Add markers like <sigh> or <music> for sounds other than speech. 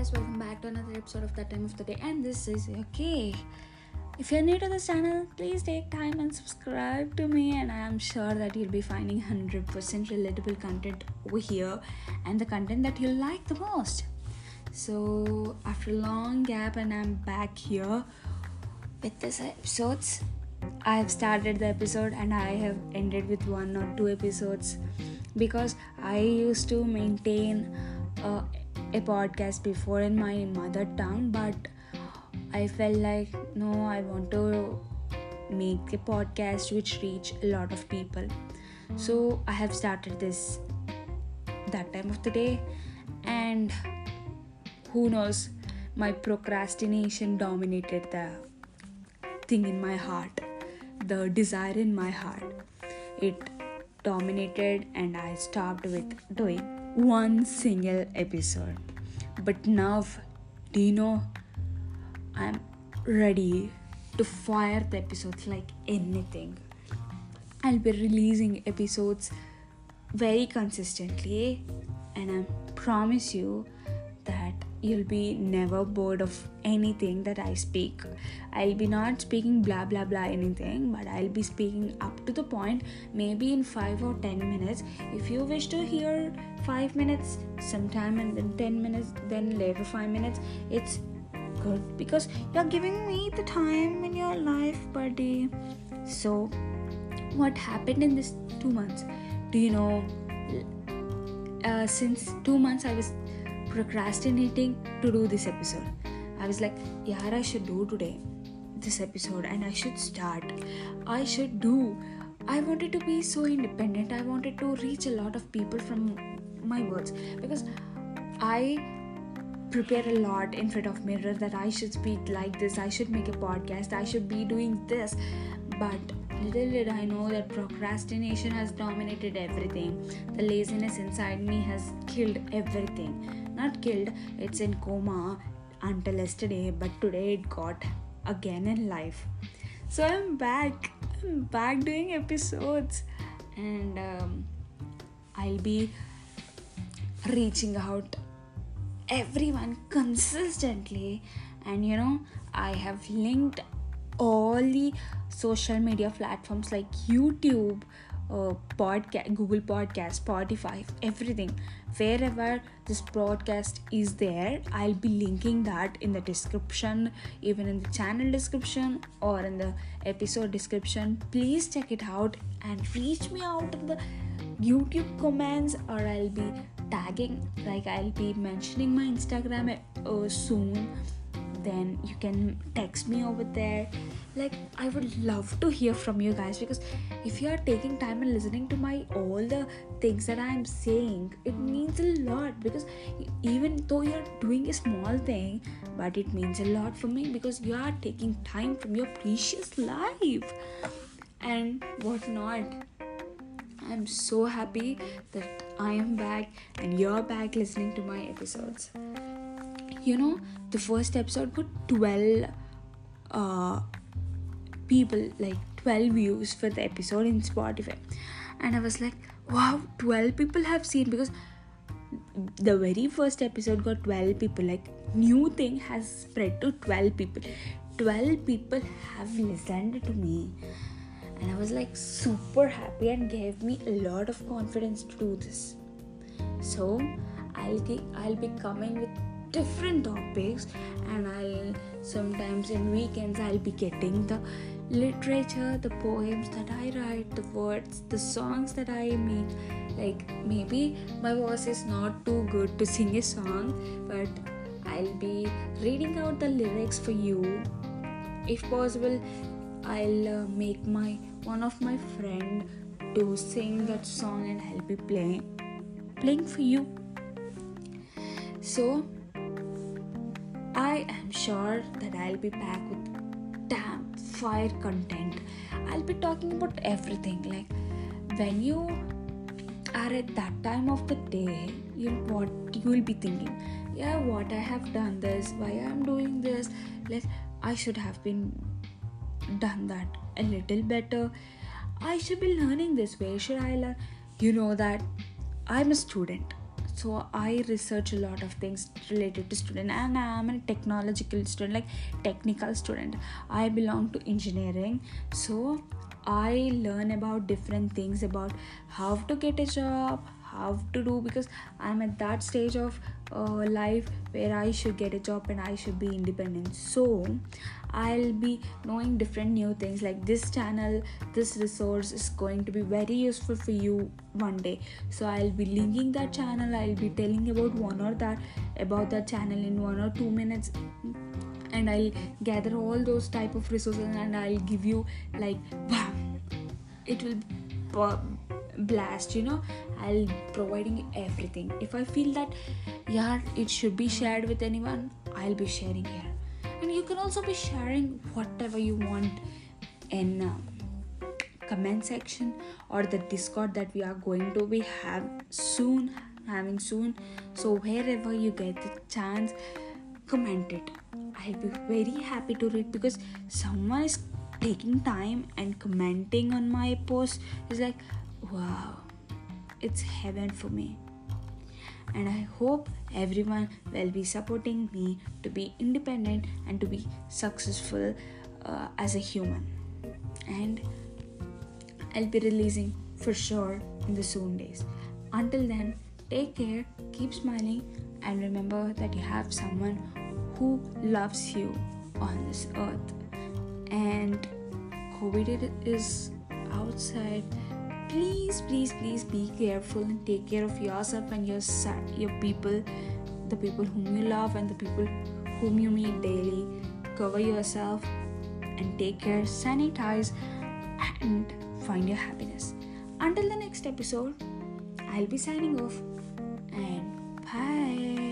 guys, welcome back to another episode of That Time of the Day, and this is okay. If you're new to this channel, please take time and subscribe to me, and I am sure that you'll be finding 100% relatable content over here and the content that you'll like the most. So, after a long gap, and I'm back here with this episodes. I have started the episode and I have ended with one or two episodes because I used to maintain uh, a podcast before in my mother tongue, but I felt like no, I want to make a podcast which reach a lot of people. So I have started this that time of the day, and who knows, my procrastination dominated the thing in my heart, the desire in my heart. It dominated, and I stopped with doing one single episode. But now, do you know, I'm ready to fire the episodes like anything. I'll be releasing episodes very consistently, and I promise you you'll be never bored of anything that I speak. I'll be not speaking blah blah blah anything, but I'll be speaking up to the point, maybe in 5 or 10 minutes. If you wish to hear 5 minutes sometime and then 10 minutes, then later 5 minutes, it's good because you're giving me the time in your life, buddy. So, what happened in this two months? Do you know? Uh, since two months, I was procrastinating to do this episode. I was like, yeah, I should do today this episode and I should start. I should do. I wanted to be so independent. I wanted to reach a lot of people from my words because I prepare a lot in front of mirror that I should speak like this. I should make a podcast. I should be doing this. But little did I know that procrastination has dominated everything. The laziness inside me has killed everything not killed, it's in coma until yesterday, but today it got again in life. So I'm back. I'm back doing episodes, and um, I'll be reaching out everyone consistently. And you know, I have linked all the social media platforms like YouTube, uh, podcast, Google Podcast, Spotify, everything. Wherever this broadcast is there, I'll be linking that in the description, even in the channel description or in the episode description. Please check it out and reach me out in the YouTube comments, or I'll be tagging, like I'll be mentioning my Instagram uh, soon then you can text me over there like i would love to hear from you guys because if you are taking time and listening to my all the things that i am saying it means a lot because even though you're doing a small thing but it means a lot for me because you are taking time from your precious life. And what not i'm so happy that i am back and you're back listening to my episodes. You know the first episode got 12 uh, people like 12 views for the episode in spotify. And i was like wow 12 people have seen because the very first episode got 12 people. Like new thing has spread to 12 people. 12 people have listened to me. And i was like super happy and gave me a lot of confidence to do this. So i'll be i'll be coming with different topics and i'll sometimes in weekends i'll be getting the literature the poems that i write the words the songs that i make. Like maybe my voice is not too good to sing a song but i'll be reading out the lyrics for you. If possible i'll uh, make my one of my friend to sing that song and i'll be playing playing for you. So I am sure that I'll be back with fire content. I'll be talking about everything. Like when you are at that time of the day, you what you will be thinking. Yeah, what I have done this, why I'm doing this. Like I should have been done that a little better. I should be learning this. Where should I learn? You know that I'm a student so i research a lot of things related to student and i am a technological student like technical student. I belong to engineering. So i learn about different things about how to get a job how to do because i'm at that stage of uh, life where i should get a job and i should be independent. So i'll be knowing different new things like this channel this resource is going to be very useful for you one day. So i'll be linking that channel i'll be telling about one or that about that channel in one or two minutes. And i'll gather all those type of resources and i'll give you like <laughs> wow it will blast you know i'll providing everything. If i feel that yeah it should be shared with anyone i'll be sharing here. And you can also be sharing whatever you want in uh, comment section or the discord that we are going to be have soon having soon. So wherever you get the chance comment it. I'll be very happy to read because someone is taking time and commenting on my post is like wow it's heaven for me and I hope everyone will be supporting me to be independent and to be successful uh, as a human. And I'll be releasing for sure in the soon days. Until then, take care, keep smiling, and remember that you have someone who loves you on this earth. And COVID is outside please please please be careful. And take care of yourself and your your people the people whom you love and the people whom you meet daily. Cover yourself and take care. Sanitize and find your happiness. Until the next episode i'll be signing off and bye